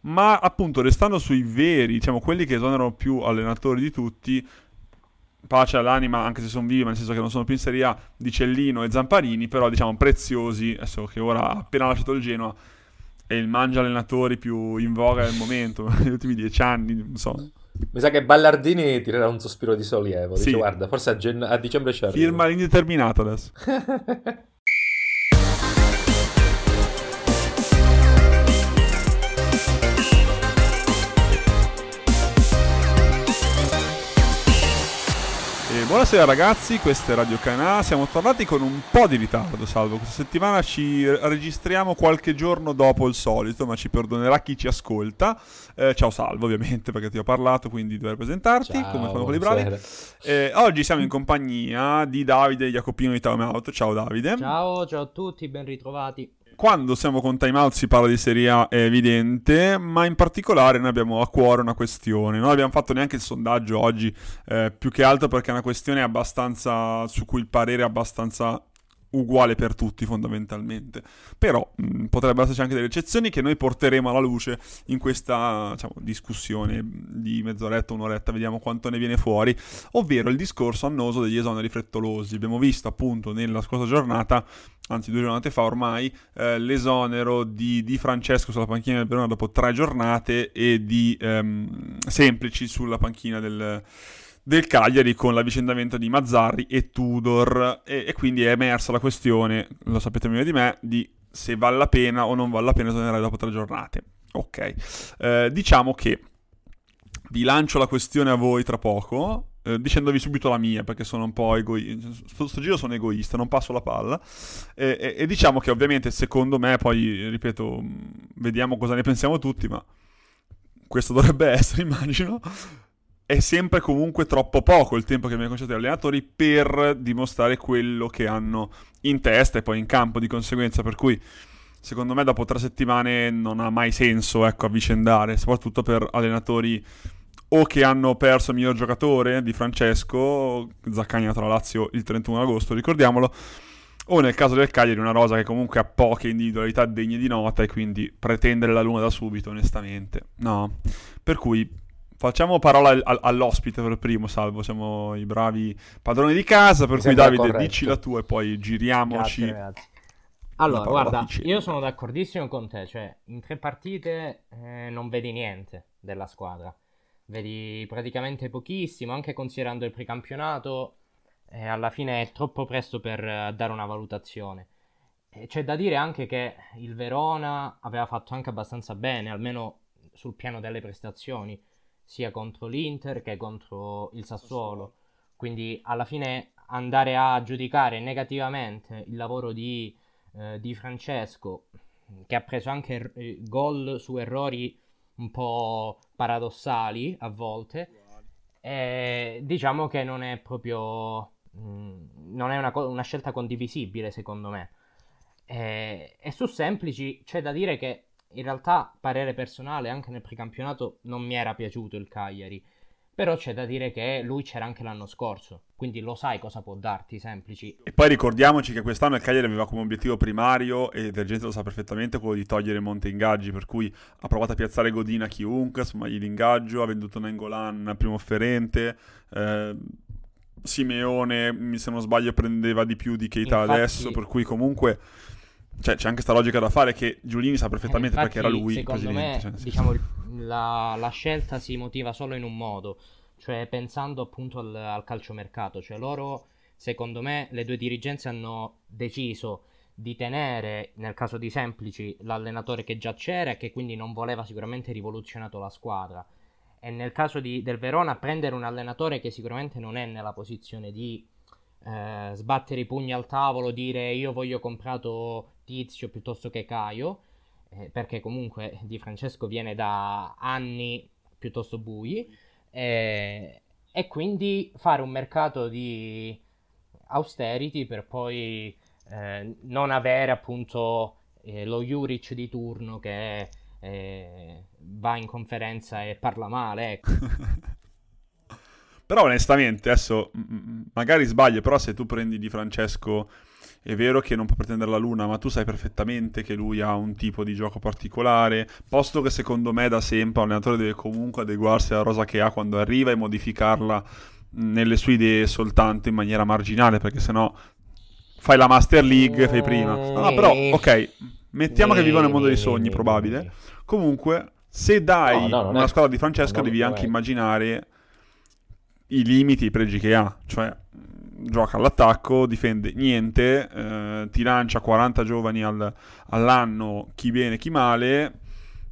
ma appunto restando sui veri, diciamo quelli che esonerano più allenatori di tutti, pace all'anima, anche se sono vivi, ma nel senso che non sono più in Serie A, di Cellino e Zamparini, però diciamo preziosi, adesso che ora ha appena lasciato il Genoa, è il mangia allenatori più in voga del momento, negli ultimi dieci anni, non so. Mi sa che Ballardini tirerà un sospiro di sollievo. Sì. Dice, guarda, forse a, gen- a dicembre arriva. Firma l'indeterminato adesso. buonasera ragazzi, questa è Radio Canà, siamo tornati con un po' di ritardo, salvo questa settimana ci registriamo qualche giorno dopo il solito, ma ci perdonerà chi ci ascolta. Eh, ciao Salvo ovviamente perché ti ho parlato, quindi dovrei presentarti Ciao, come fanno quelli bravi. Eh, oggi siamo in compagnia di Davide Jacopino di Time Out. Ciao Davide. Ciao, ciao a tutti, ben ritrovati. Quando siamo con Time Out si parla di Serie A, è evidente, ma in particolare noi abbiamo a cuore una questione. Non abbiamo fatto neanche il sondaggio oggi, eh, più che altro perché è una questione abbastanza su cui il parere è abbastanza uguale per tutti fondamentalmente. Però mh, potrebbero esserci anche delle eccezioni che noi porteremo alla luce in questa diciamo, discussione di mezz'oretta, un'oretta, vediamo quanto ne viene fuori, ovvero il discorso annoso degli esoneri frettolosi. Abbiamo visto appunto nella scorsa giornata, anzi due giornate fa ormai, eh, l'esonero di, di Francesco sulla panchina del Verona dopo tre giornate e di ehm, Semplici sulla panchina del del Cagliari con l'avvicendamento di Mazzarri e Tudor. E, e quindi è emersa la questione, lo sapete meglio di me, di se vale la pena o non vale la pena esonerare dopo tre giornate. Ok, Eh, diciamo che vi lancio la questione a voi tra poco, eh, dicendovi subito la mia, perché sono un po' egoista. Sto, sto giro sono egoista, non passo la palla. E, e- e diciamo che ovviamente, secondo me, poi ripeto, mh, vediamo cosa ne pensiamo tutti, ma questo dovrebbe essere, immagino. È sempre comunque troppo poco il tempo che viene concesso agli allenatori per dimostrare quello che hanno in testa e poi in campo di conseguenza. Per cui, secondo me, dopo tre settimane non ha mai senso ecco, avvicendare, soprattutto per allenatori o che hanno perso il miglior giocatore di Francesco, andato alla Lazio il 31 agosto, ricordiamolo, o nel caso del Cagliari una rosa che comunque ha poche individualità degne di nota e quindi pretendere la luna da subito, onestamente. No. Per cui facciamo parola al- al- all'ospite per primo, salvo, siamo i bravi padroni di casa, per Mi cui Davide corretto. dici la tua e poi giriamoci. Grazie, ragazzi. Allora, guarda, io sono d'accordissimo con te, cioè in tre partite eh, non vedi niente della squadra, vedi praticamente pochissimo, anche considerando il precampionato, eh, alla fine è troppo presto per eh, dare una valutazione. E c'è da dire anche che il Verona aveva fatto anche abbastanza bene, almeno sul piano delle prestazioni, sia contro l'Inter che contro il Sassuolo. Quindi alla fine andare a giudicare negativamente il lavoro di, eh, di Francesco, che ha preso anche er- gol su errori un po' paradossali a volte, eh, diciamo che non è proprio mm, non è una, co- una scelta condivisibile secondo me. Eh, e su semplici c'è da dire che in realtà, parere personale, anche nel precampionato non mi era piaciuto il Cagliari. Però c'è da dire che lui c'era anche l'anno scorso, quindi lo sai cosa può darti semplici. E poi ricordiamoci che quest'anno il Cagliari aveva come obiettivo primario, e la gente lo sa perfettamente, quello di togliere Monte Ingaggi, per cui ha provato a piazzare Godina a chiunque, insomma, gli d'ingaggio, ha venduto Nengolan primo offerente, eh, Simeone, mi- se non sbaglio, prendeva di più di Keita Infatti- adesso, per cui comunque cioè, c'è anche sta logica da fare che Giulini sa perfettamente Eh, perché era lui secondo presidente. me, cioè, diciamo, la, la scelta si motiva solo in un modo, cioè pensando appunto al, al calciomercato. Cioè loro, secondo me, le due dirigenze hanno deciso di tenere, nel caso di Semplici, l'allenatore che già c'era e che quindi non voleva sicuramente rivoluzionato la squadra. E nel caso di- del Verona, prendere un allenatore che sicuramente non è nella posizione di eh, sbattere i pugni al tavolo, dire io voglio comprato Tizio piuttosto che Caio, eh, perché comunque Di Francesco viene da anni piuttosto bui, eh, e quindi fare un mercato di austerity per poi eh, non avere appunto eh, lo Juric di turno che eh, va in conferenza e parla male, ecco. Però onestamente, adesso magari sbaglio, però se tu prendi Di Francesco, è vero che non può pretendere la Luna, ma tu sai perfettamente che lui ha un tipo di gioco particolare, posto che secondo me da sempre l'allenatore deve comunque adeguarsi alla rosa che ha quando arriva e modificarla nelle sue idee soltanto in maniera marginale, perché sennò fai la Master League, fai prima. No, però, ok, mettiamo che viva nel mondo dei sogni, probabile. Comunque, se dai no, no, una è... squadra di Francesco, devi anche immaginare i limiti, i pregi che ha. Cioè, gioca all'attacco, difende niente, eh, ti lancia 40 giovani al, all'anno, chi bene, chi male.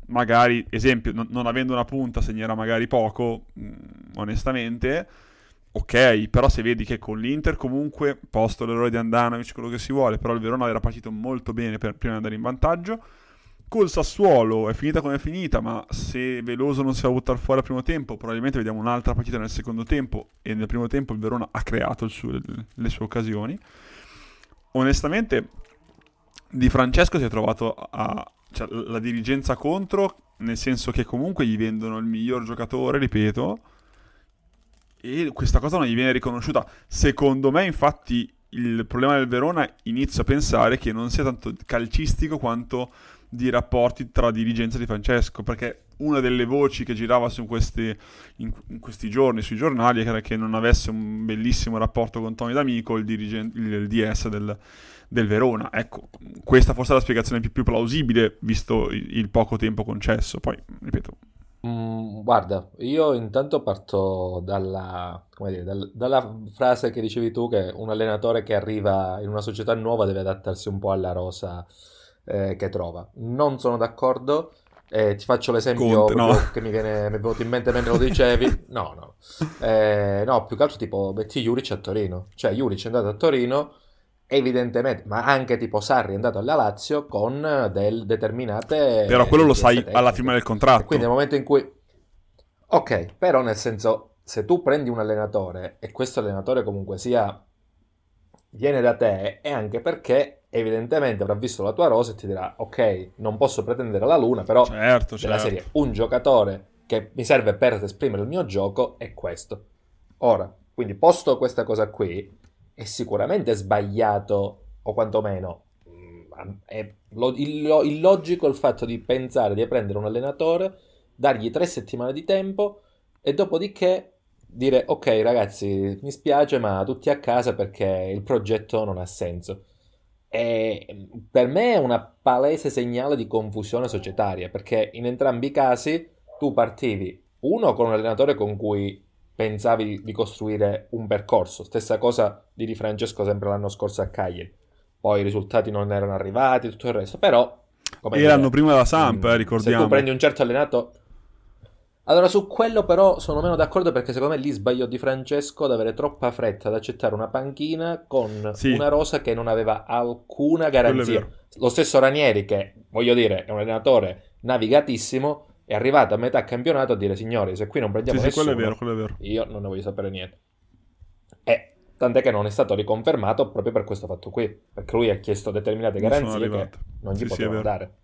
Magari, esempio, non, non avendo una punta segnerà magari poco, mh, mm, onestamente ok, però se vedi che con l'Inter comunque, posto l'errore di Andanovic, quello che si vuole, però il Verona era partito molto bene per, prima di andare in vantaggio. Col Sassuolo è finita come è finita, ma se Veloso non si va a buttare fuori al primo tempo, probabilmente vediamo un'altra partita nel secondo tempo e nel primo tempo il Verona ha creato suo, le sue occasioni. Onestamente, Di Francesco si è trovato a, cioè, la dirigenza contro, nel senso che comunque gli vendono il miglior giocatore, ripeto, e questa cosa non gli viene riconosciuta. Secondo me, infatti, il problema del Verona inizio a pensare che non sia tanto calcistico quanto di rapporti tra dirigenza di Francesco, perché una delle voci che girava su questi, in, in, questi giorni sui giornali era che non avesse un bellissimo rapporto con Tony D'Amico, il, dirigente, il, DS del, del, Verona. Ecco, questa forse è la spiegazione più, più plausibile, visto il, il poco tempo concesso. Poi, ripeto, Mm, guarda, io intanto parto dalla, dire, dal- dalla frase che dicevi tu, che un allenatore che arriva in una società nuova deve adattarsi un po' alla rosa eh, che trova. Non sono d'accordo. eh, ti faccio l'esempio Conte, no. che mi viene, mi è venuto in mente mentre lo dicevi. No, no. Eh, no, più che altro tipo metti Juric a Torino. Cioè, Juric è andato a Torino evidentemente, ma anche tipo Sarri è andato alla Lazio con del determinate... Però quello lo sai tecniche. alla firma del contratto. quindi nel momento in cui... Ok, però nel senso, se tu prendi un allenatore e questo allenatore comunque sia viene da te è anche perché evidentemente avrà visto la tua rosa e ti dirà ok, non posso pretendere la luna, però certo, della certo. serie un giocatore che mi serve per esprimere il mio gioco è questo. Ora, quindi posto questa cosa qui, è sicuramente sbagliato, o quantomeno mm, è illogico il fatto di pensare di prendere un allenatore, dargli tre settimane di tempo e dopodiché dire ok ragazzi mi spiace ma tutti a casa perché il progetto non ha senso. E per me è una palese segnale di confusione societaria perché in entrambi i casi tu partivi uno con un allenatore con cui pensavi di costruire un percorso. Stessa cosa di Di Francesco sempre l'anno scorso a Cagliari. Poi i risultati non erano arrivati, tutto il resto, però... Come Erano prima della Samp, eh, ricordiamo. Se tu prendi un certo allenato... Allora, su quello però sono meno d'accordo perché secondo me lì sbagliò Di Francesco ad avere troppa fretta ad accettare una panchina con sì. una rosa che non aveva alcuna garanzia. Lo stesso Ranieri, che voglio dire è un allenatore navigatissimo, è arrivato a metà campionato a dire signori se qui non prendiamo sì, nessuno sì, quello è vero, quello è vero. io non ne voglio sapere niente e tant'è che non è stato riconfermato proprio per questo fatto qui perché lui ha chiesto determinate non garanzie che non gli sì, potevano dare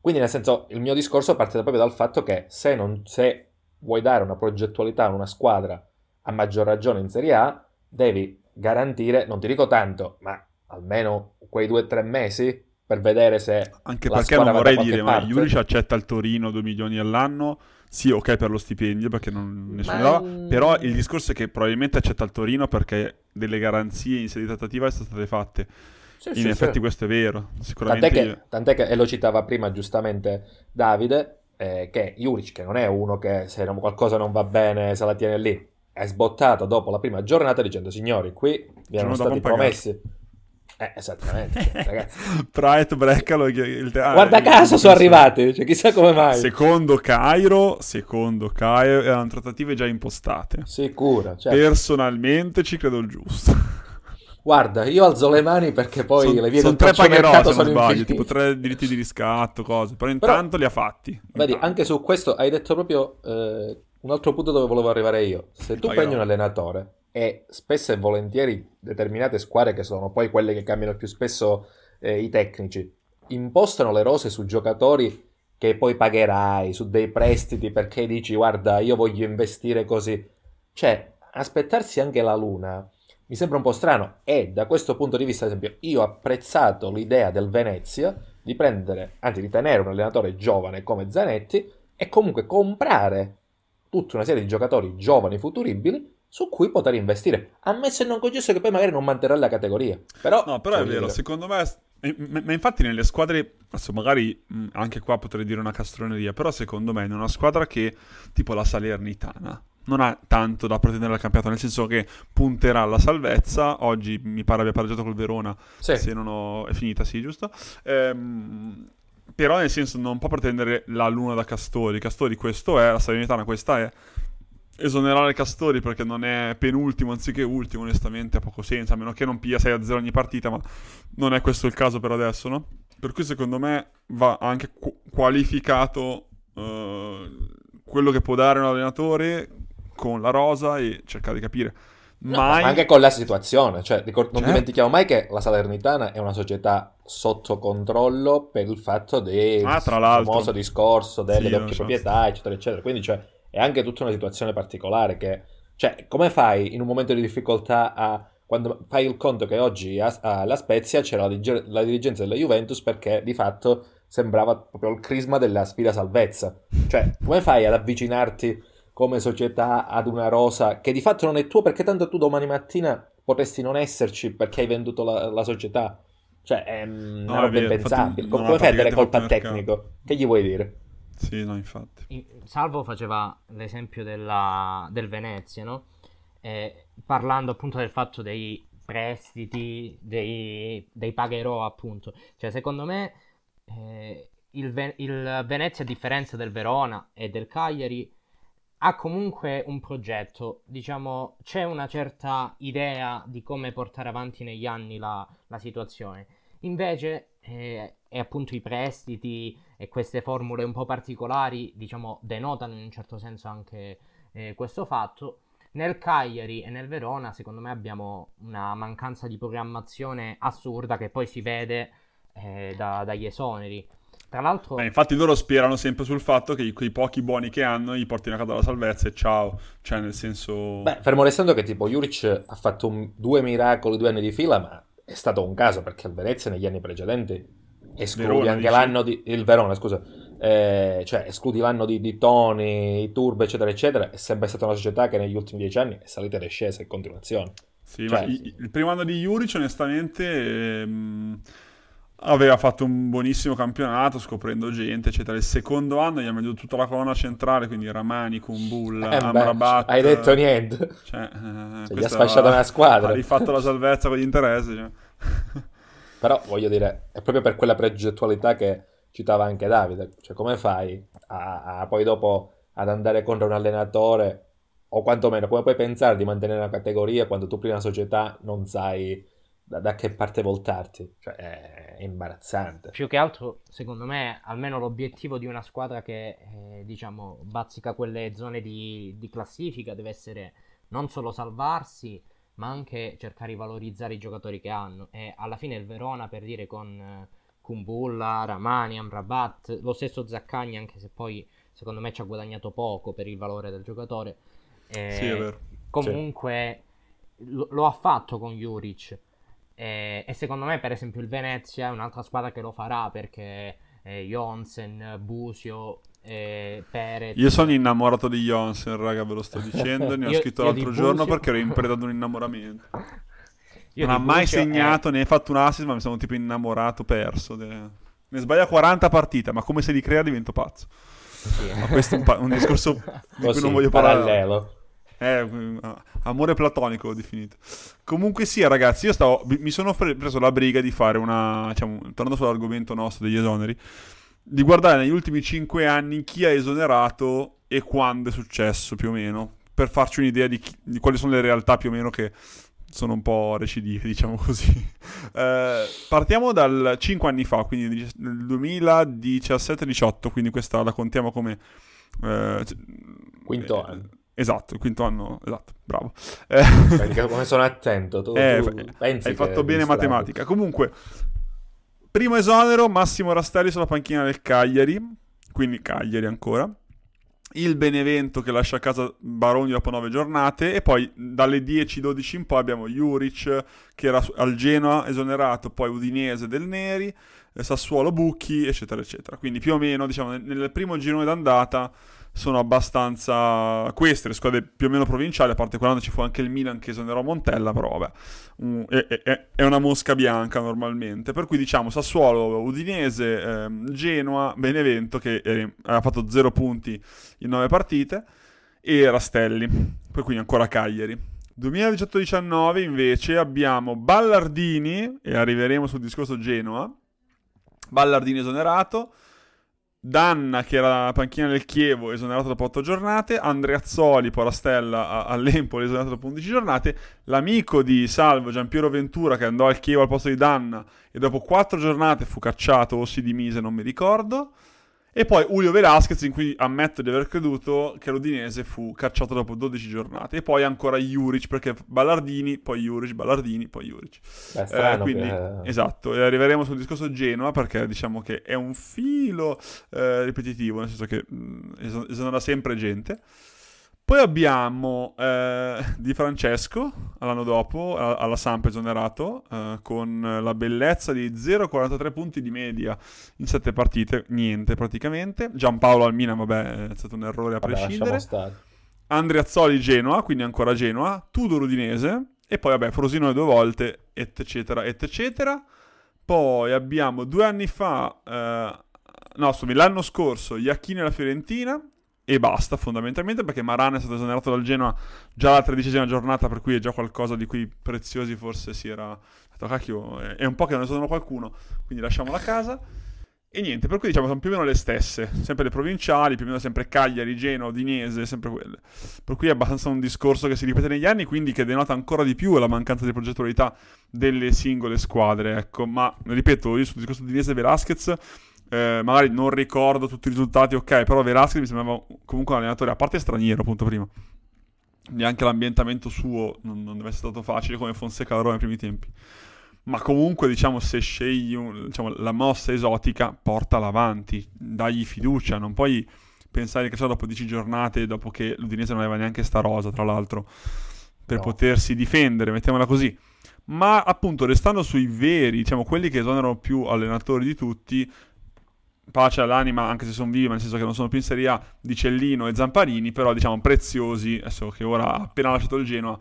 quindi nel senso il mio discorso parte proprio dal fatto che se, non, se vuoi dare una progettualità a una squadra a maggior ragione in Serie A devi garantire non ti dico tanto ma almeno quei due o tre mesi per vedere se anche perché non vorrei dire parte. ma Juric accetta il Torino 2 milioni all'anno sì ok per lo stipendio perché non, nessuno ma... dava però il discorso è che probabilmente accetta il Torino perché delle garanzie in sede trattativa sono state fatte sì, in sì, effetti sì. questo è vero sicuramente tant'è che, tant'è che, e lo citava prima giustamente Davide eh, che Juric che non è uno che se qualcosa non va bene se la tiene lì è sbottato dopo la prima giornata dicendo signori qui vi erano stati promessi eh, esattamente, ragazzi. Pride, Breccalo il te- Guarda ah, caso sono arrivati, cioè chissà come mai. Secondo Cairo, secondo Cairo, erano trattative già impostate. Sicura, certo. Personalmente ci credo il giusto. Guarda, io alzo le mani perché poi son, le vie sono tre pagherò se non sbaglio, tipo tre diritti di riscatto, cose, però intanto però, li ha fatti. Vedi, anche su questo hai detto proprio eh, un altro punto dove volevo arrivare io. Se tu pagherò. prendi un allenatore e spesso e volentieri determinate squadre che sono poi quelle che cambiano più spesso eh, i tecnici impostano le rose su giocatori che poi pagherai su dei prestiti perché dici guarda io voglio investire così. Cioè, aspettarsi anche la luna mi sembra un po' strano e da questo punto di vista, ad esempio, io ho apprezzato l'idea del Venezia di prendere, anzi di tenere un allenatore giovane come Zanetti e comunque comprare tutta una serie di giocatori giovani futuribili su cui poter investire, ammesso e non concesso che poi magari non manterrà la categoria. Però, no, però è vero, dire... secondo me ma infatti nelle squadre, adesso magari anche qua potrei dire una castroneria, però secondo me in una squadra che tipo la Salernitana non ha tanto da pretendere al campionato, nel senso che punterà alla salvezza, oggi mi pare abbia pareggiato col Verona, sì. se non ho... è finita, sì, giusto? Ehm, però nel senso non può pretendere la luna da Castori, Castori questo è, la Salernitana questa è, esonerare Castori perché non è penultimo anziché ultimo, onestamente ha poco senso, a meno che non piglia 6-0 ogni partita, ma non è questo il caso per adesso, no? Per cui secondo me va anche qu- qualificato uh, quello che può dare un allenatore con la rosa e cercare di capire. Mai... No, anche con la situazione, cioè, non certo. dimentichiamo mai che la Salernitana è una società sotto controllo per il fatto del ah, famoso discorso delle sì, doppie proprietà, eccetera, eccetera. Quindi, cioè, è anche tutta una situazione particolare che, cioè, come fai in un momento di difficoltà a quando fai il conto che oggi alla Spezia c'era la, dig- la, dirigenza della Juventus perché di fatto sembrava proprio il crisma della sfida salvezza. Cioè, come fai ad avvicinarti come società ad una rosa che di fatto non è tua perché tanto tu domani mattina potresti non esserci perché hai venduto la, la società? Cioè, è una no, roba impensabile. Come fai a dare colpa al tecnico? Che gli vuoi dire? Sì, no, infatti. Salvo faceva l'esempio della, del Venezia, no? Eh, parlando appunto del fatto dei prestiti, dei, dei pagherò, appunto. Cioè, secondo me, eh, il, il Venezia, a differenza del Verona e del Cagliari, ha comunque un progetto, diciamo, c'è una certa idea di come portare avanti negli anni la, la situazione. Invece, eh, appunto i prestiti e queste formule un po' particolari, diciamo, denotano in un certo senso anche eh, questo fatto. Nel Cagliari e nel Verona, secondo me, abbiamo una mancanza di programmazione assurda che poi si vede eh, da, dagli esoneri. Tra l'altro... Beh, infatti loro sperano sempre sul fatto che quei pochi buoni che hanno gli portino a casa la salvezza e ciao. Cioè, nel senso... Beh, fermo restando che tipo Juric ha fatto un, due miracoli due anni di fila, ma è stato un caso perché il Venezia negli anni precedenti escludi Verona, anche dici? l'anno di... il Verona, scusa, eh, cioè escludi l'anno di, di Tony, Turbo, eccetera, eccetera, è sempre stata una società che negli ultimi dieci anni è salita ed è scesa in continuazione. Sì, cioè, ma il, il primo anno di Juric onestamente... Ehm aveva fatto un buonissimo campionato scoprendo gente eccetera il secondo anno gli ha messo tutta la colonna centrale quindi Ramani, Kumbulla, eh Amrabat hai detto niente cioè, eh, cioè, gli ha sfasciato una squadra ha rifatto la salvezza con gli interessi cioè. Però voglio dire, è proprio per quella progettualità che citava anche Davide. Cioè, come fai a, a poi dopo ad andare contro un allenatore o quantomeno come puoi pensare di mantenere una categoria quando tu prima società non sai da, da, che parte voltarti? Cioè, è imbarazzante. Più che altro, secondo me, almeno l'obiettivo di una squadra che, eh, diciamo, bazzica quelle zone di, di classifica deve essere non solo salvarsi, ma anche cercare di valorizzare i giocatori che hanno. E alla fine il Verona, per dire, con eh, Kumbulla, Ramani, Amrabat, lo stesso Zaccagni, anche se poi secondo me ci ha guadagnato poco per il valore del giocatore. Eh, sì, è vero. Comunque sì. lo, lo, ha fatto con Juric. Eh, e secondo me, per esempio, il Venezia è un'altra squadra che lo farà perché eh, Jonsen, Busio eh, Perez. Io sono innamorato di Jonsen, raga, ve lo sto dicendo. Ne ho io, scritto io l'altro giorno perché ero in preda ad un innamoramento. Io non ha mai segnato è... né fatto un assist, ma mi sono tipo innamorato, perso. De... Ne sbaglia 40 partite, ma come se li crea divento pazzo. Sì. Ma questo è un, pa- un discorso di cui non voglio parlare. Parallelo. Eh, amore platonico ho definito. Comunque sia, ragazzi, io stavo, mi sono preso la briga di fare una, diciamo, tornando sull'argomento nostro degli esoneri, di guardare negli ultimi 5 anni chi ha esonerato e quando è successo più o meno, per farci un'idea di, chi, di quali sono le realtà più o meno che sono un po' recidive, diciamo così. Eh, partiamo dal 5 anni fa, quindi nel 2017-18, quindi questa la contiamo come... Eh, quinto anno. Esatto, il quinto anno, esatto, bravo. Eh, come sono attento, tu, eh, tu hai fatto bene matematica. Comunque, Primo esonero, Massimo Rastelli sulla panchina del Cagliari. quindi Cagliari ancora. Il Benevento che lascia a casa Baroni dopo nove giornate e poi dalle 10-12 in poi abbiamo Juric che era al Genoa esonerato, poi Udinese del Neri, eh, Sassuolo Bucchi, eccetera, eccetera. Quindi più o meno, diciamo, nel primo girone d'andata sono abbastanza queste le squadre più o meno provinciali, a parte quando ci fu anche il Milan che esonerò Montella, però vabbè, um, è, è, è, una mosca bianca normalmente. Per cui diciamo Sassuolo, Udinese, ehm, Genoa, Benevento che eh, aveva fatto 0 punti in 9 partite e Rastelli, poi quindi ancora Cagliari. 2018-19 invece abbiamo Ballardini, e arriveremo sul discorso Genoa, Ballardini esonerato, Danna che era la panchina del Chievo esonerato dopo 8 giornate, Andreazzoli Porastella all'Empoli esonerato dopo 11 giornate, l'amico di Salvo Giampiero Ventura che andò al Chievo al posto di Danna e dopo 4 giornate fu cacciato o si dimise non mi ricordo, e poi Julio Velasquez, in cui ammetto di aver creduto che l'Udinese fu cacciato dopo 12 giornate. E poi ancora Juric, perché Ballardini, poi Juric, Ballardini, poi Juric. Beh, strano, eh, quindi, che... Esatto, e arriveremo sul discorso Genoa, perché diciamo che è un filo eh, ripetitivo, nel senso che mh, mm, esonera sempre gente. Poi abbiamo eh, Di Francesco, l'anno dopo, alla Samp esonerato, eh, con la bellezza di 0,43 punti di media in 7 partite, niente praticamente. Giampaolo al Milan, vabbè, è stato un errore a vabbè, prescindere. Andreazzoli Genoa, quindi ancora Genoa. Tudor Udinese, e poi vabbè, Frosino due volte, eccetera, eccetera. Poi abbiamo due anni fa, eh, no, scusami, l'anno scorso, Iacchini alla Fiorentina, e basta fondamentalmente perché Marana è stato esonerato dal Genoa già la tredicesima giornata per cui è già qualcosa di cui Preziosi forse si era detto cacchio è un po' che non esonero qualcuno quindi lasciamo la casa. E niente per cui diciamo sono più o meno le stesse sempre le provinciali più o meno sempre Cagliari, Genoa, Udinese sempre quelle. Per cui è abbastanza un discorso che si ripete negli anni quindi che denota ancora di più la mancanza di progettualità delle singole squadre ecco. Ma ripeto io sul discorso di Udinese e Velasquez eh, magari non ricordo tutti i risultati, ok, però Velasquez mi sembrava comunque un allenatore, a parte straniero, appunto prima. Neanche l'ambientamento suo non, non deve essere stato facile come Fonseca Roma nei primi tempi. Ma comunque, diciamo, se scegli un, diciamo, la mossa esotica, portala avanti, dagli fiducia, non puoi pensare che so dopo 10 giornate, dopo che l'Udinese non aveva neanche sta rosa, tra l'altro, per no. potersi difendere, mettiamola così. Ma appunto, restando sui veri, diciamo, quelli che esonerano più allenatori di tutti, pace all'anima, anche se sono vivi, ma nel senso che non sono più in Serie A, di Cellino e Zamparini, però diciamo preziosi, adesso che ora ha appena lasciato il Genoa,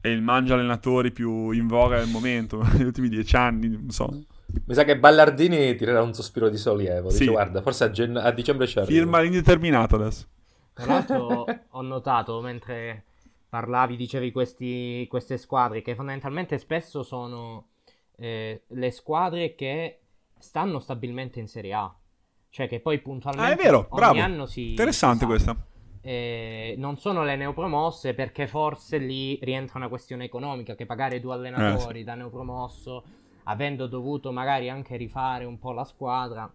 è il mangia allenatori più in voga del momento, negli ultimi dieci anni, non so. Mi sa che Ballardini tirerà un sospiro di sollievo, sì. dice guarda, forse a, gen- a dicembre c'è Firma l'indeterminato adesso. Tra l'altro ho notato, mentre parlavi, dicevi questi, queste squadre, che fondamentalmente spesso sono eh, le squadre che stanno stabilmente in Serie A cioè che poi puntualmente ah, è vero, ogni bravo. anno si... Interessante si questa. Eh, non sono le neopromosse perché forse lì rientra una questione economica che pagare due allenatori eh, sì. da neopromosso avendo dovuto magari anche rifare un po' la squadra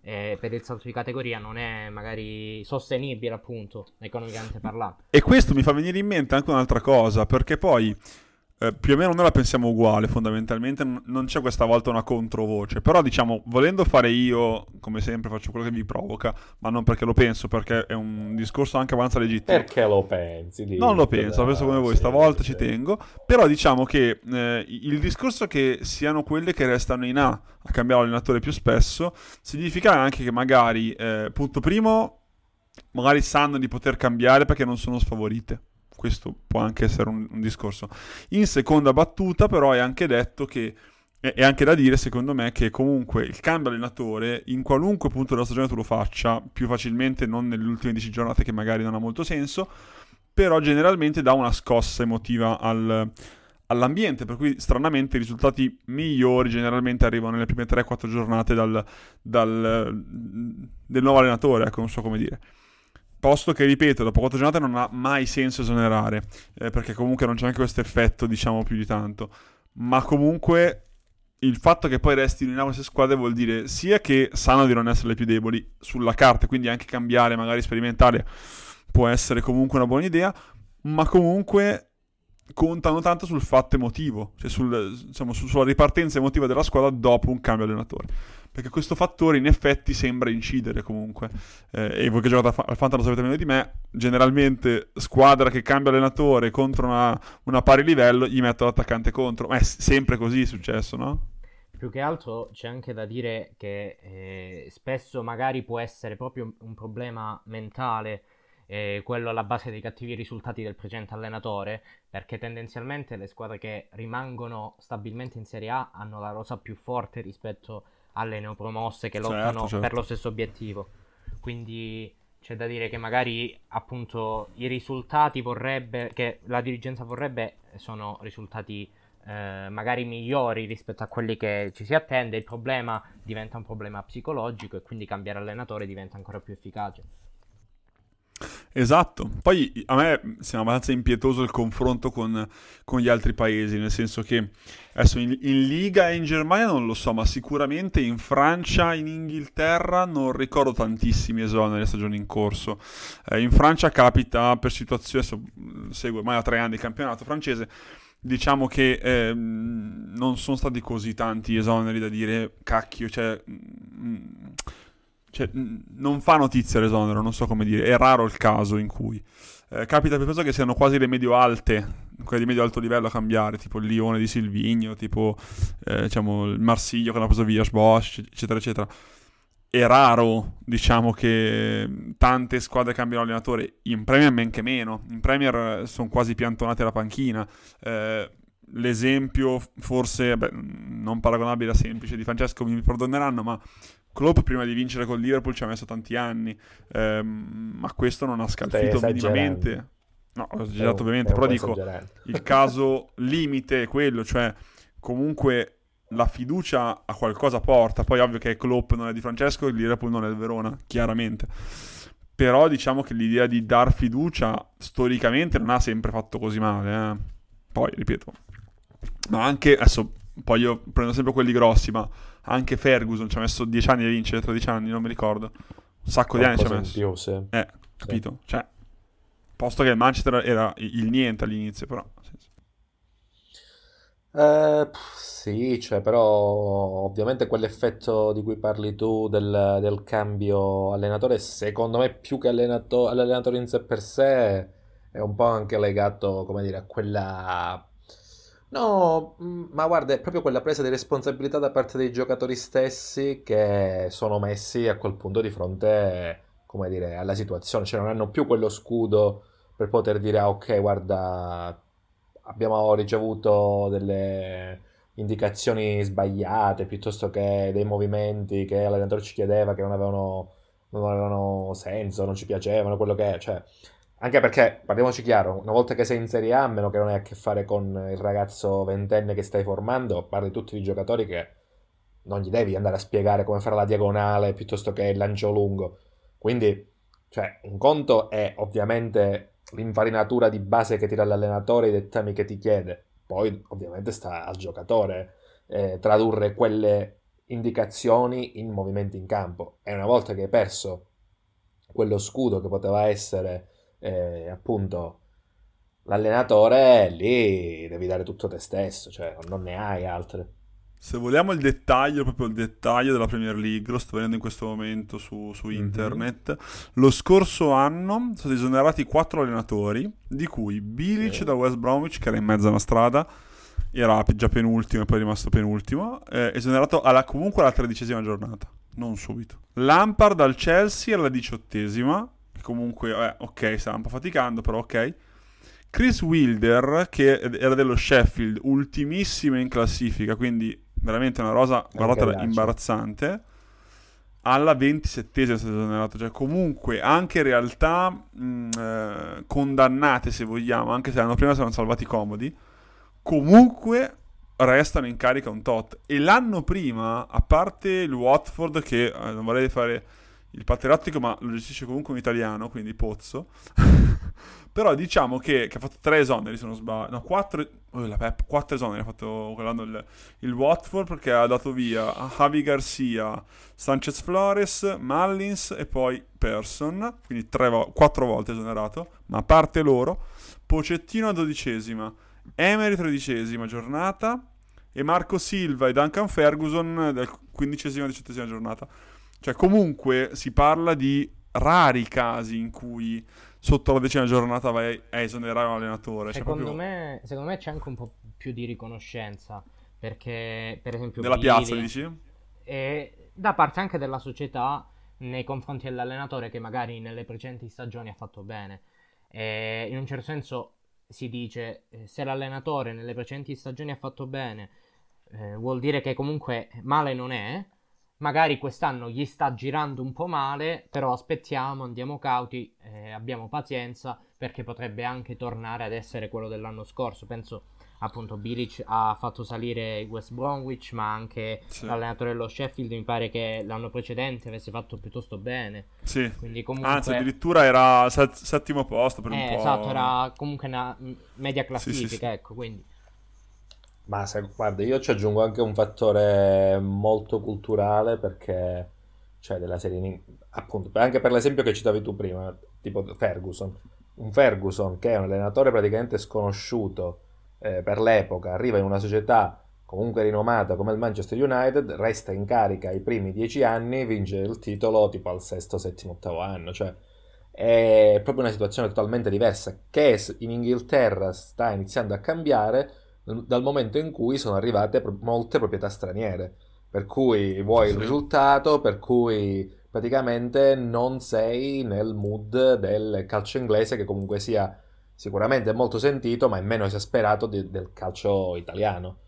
eh, per il salto di categoria non è magari sostenibile appunto economicamente parlando e questo mi fa venire in mente anche un'altra cosa perché poi eh, più o meno noi la pensiamo uguale fondamentalmente, n- non c'è questa volta una controvoce, però diciamo, volendo fare io, come sempre faccio quello che vi provoca, ma non perché lo penso, perché è un discorso anche abbastanza legittimo. Perché lo pensi? Dito, non lo penso, lo penso come voi, sì, stavolta sì. ci tengo, però diciamo che eh, il discorso che siano quelle che restano in A a cambiare allenatore più spesso, significa anche che magari, eh, punto primo, magari sanno di poter cambiare perché non sono sfavorite questo può anche essere un, un discorso. In seconda battuta, però, è anche detto che è anche da dire, secondo me, che comunque il cambio allenatore, in qualunque punto della stagione tu lo faccia, più facilmente non nelle ultime 10 giornate che magari non ha molto senso, però generalmente dà una scossa emotiva al, all'ambiente, per cui stranamente i risultati migliori generalmente arrivano nelle prime 3-4 giornate dal, dal, del nuovo allenatore, ecco, non so come dire. Posto che, ripeto, dopo quattro giornate non ha mai senso esonerare, eh, perché comunque non c'è anche questo effetto, diciamo, più di tanto. Ma comunque il fatto che poi restino in queste squadre vuol dire sia che sanno di non essere le più deboli sulla carta, quindi anche cambiare, magari sperimentare, può essere comunque una buona idea, ma comunque contano tanto sul fatto emotivo, cioè sul, diciamo, su, sulla ripartenza emotiva della squadra dopo un cambio allenatore. Perché questo fattore in effetti sembra incidere comunque. Eh, e voi che giocate al Fanta lo sapete meno di me, generalmente squadra che cambia allenatore contro una, una pari livello gli metto l'attaccante contro, ma è sempre così successo, no? Più che altro c'è anche da dire che eh, spesso magari può essere proprio un problema mentale eh, quello alla base dei cattivi risultati del precedente allenatore, perché tendenzialmente le squadre che rimangono stabilmente in Serie A hanno la rosa più forte rispetto alle neopromosse che certo, lottano certo. per lo stesso obiettivo. Quindi c'è da dire che magari appunto i risultati vorrebbe, che la dirigenza vorrebbe, sono risultati eh, magari migliori rispetto a quelli che ci si attende. Il problema diventa un problema psicologico e quindi cambiare allenatore diventa ancora più efficace. Esatto, poi a me sembra abbastanza impietoso il confronto con, con gli altri paesi, nel senso che adesso in, in, Liga e in Germania non lo so, ma sicuramente in Francia, in Inghilterra non ricordo tantissimi esoneri nelle stagioni in corso. Eh, in Francia capita per situazioni, adesso mm, segue ormai da tre anni il campionato francese, diciamo che eh, non sono stati così tanti esoneri da dire cacchio, cioè... Mh, mm, cioè, non fa notizia l'esonero, non so come dire, è raro il caso in cui. Eh, capita spesso che siano quasi le medio-alte, quelle di medio-alto livello a cambiare, tipo il Lione di Silvigno, tipo eh, diciamo, il Marsiglio che hanno preso via Bosch, eccetera, eccetera. È raro, diciamo, che tante squadre cambiano allenatore, in Premier men che meno, in Premier sono quasi piantonate alla panchina. Eh, l'esempio forse beh, non paragonabile a semplice di Francesco mi perdoneranno ma Klopp prima di vincere con Liverpool ci ha messo tanti anni, ehm, ma questo non ha scalfito minimamente. No, ho esagerato ovviamente, però dico, il caso limite è quello, cioè comunque la fiducia a qualcosa porta, poi ovvio che Klopp non è di Francesco, il Liverpool non è del Verona, chiaramente. Però diciamo che l'idea di dar fiducia storicamente non ha sempre fatto così male, eh. Poi, ripeto, ma anche, adesso, poi io prendo sempre quelli grossi, ma anche Ferguson ci ha messo 10 anni a vincere, 13 anni, non mi ricordo. Un sacco di anni ci ha messo. Più, sì. Eh, capito? Sì. Cioè, posto che il Manchester era il niente all'inizio, però... Sì, eh, sì, cioè, però ovviamente quell'effetto di cui parli tu del, del cambio allenatore, secondo me più che allenato- all'allenatore in sé per sé, è un po' anche legato, come dire, a quella No, mm, ma guarda, è proprio quella presa di responsabilità da parte dei giocatori stessi che sono messi a quel punto di fronte, come dire, alla situazione, cioè non hanno più quello scudo per poter dire, ah, ok, guarda, abbiamo ricevuto delle indicazioni sbagliate piuttosto che dei movimenti che l'allenatore ci chiedeva che non avevano, non avevano senso, non ci piacevano, quello che è, cioè anche perché, parliamoci chiaro, una volta che sei in Serie A, a meno che non hai a che fare con il ragazzo ventenne che stai formando, parli tutti di giocatori che non gli devi andare a spiegare come fare la diagonale piuttosto che il lancio lungo. Quindi, cioè, un conto è ovviamente l'infarinatura di base che tira l'allenatore, i dettami che ti chiede. Poi, ovviamente, sta al giocatore eh, tradurre quelle indicazioni in movimenti in campo. E una volta che hai perso quello scudo che poteva essere eh, appunto l'allenatore lì devi dare tutto te stesso, cioè non ne hai altre. Se vogliamo il dettaglio, proprio il dettaglio della Premier League, lo sto vedendo in questo momento su, su mm-hmm. internet. Lo scorso anno sono stati esonerati quattro allenatori, di cui Bilic eh. da West Bromwich, che era in mezzo alla strada, era già penultimo e poi è rimasto penultimo, eh, esonerato alla, comunque alla tredicesima giornata, non subito. Lampard dal Chelsea alla diciottesima, comunque, eh, ok, stava un po' faticando, però ok. Chris Wilder, che era dello Sheffield, ultimissimo in classifica, quindi veramente una rosa, guardate, imbarazzante. Alla 27esima è stato esonerato, cioè comunque anche in realtà mh, eh, condannate se vogliamo, anche se l'anno prima si erano salvati comodi, comunque restano in carica un tot. E l'anno prima, a parte il Watford, che eh, non vorrei fare il patriottico, ma lo gestisce comunque un italiano, quindi Pozzo. Però diciamo che, che, ha fatto tre esoneri, se non sbaglio. No, quattro, oh, la Pep, quattro esoneri ha fatto quell'anno il, il, Watford perché ha dato via Javi Garcia, Sanchez Flores, Mullins e poi Person, quindi vo- quattro volte esonerato. Ma a parte loro, Pocettino a dodicesima, Emery tredicesima giornata, e Marco Silva e Duncan Ferguson del quindicesima diciottesima giornata. Cioè comunque si parla di rari casi in cui sotto la decima giornata vai a esonerare un allenatore. Cioè, secondo, proprio... me, secondo me c'è anche un po' più di riconoscenza perché per esempio... Nella Billy, piazza dici? E da parte anche della società nei confronti dell'allenatore che magari nelle precedenti stagioni ha fatto bene. E in un certo senso si dice eh, se l'allenatore nelle precedenti stagioni ha fatto bene, eh, vuol dire che comunque male non è. Magari quest'anno gli sta girando un po' male, però aspettiamo, andiamo cauti, eh, abbiamo pazienza perché potrebbe anche tornare ad essere quello dell'anno scorso. Penso appunto Bilic ha fatto salire il West Bromwich, ma anche sì. l'allenatore dello Sheffield mi pare che l'anno precedente avesse fatto piuttosto bene. Sì. Comunque... Anzi, addirittura era set- settimo posto per eh, un po'. Esatto, era comunque una media classifica, sì, sì, ecco, quindi... Ma se, guarda, io ci aggiungo anche un fattore molto culturale perché, cioè, della serie, appunto, anche per l'esempio che citavi tu prima, tipo Ferguson. Un Ferguson che è un allenatore praticamente sconosciuto eh, per l'epoca, arriva in una società comunque rinomata come il Manchester United, resta in carica i primi dieci anni, vince il titolo tipo al sesto, settimo, ottavo anno, cioè è proprio una situazione totalmente diversa che in Inghilterra sta iniziando a cambiare dal momento in cui sono arrivate molte proprietà straniere, per cui vuoi il risultato, per cui praticamente non sei nel mood del calcio inglese che comunque sia sicuramente molto sentito, ma è meno esasperato di, del calcio italiano.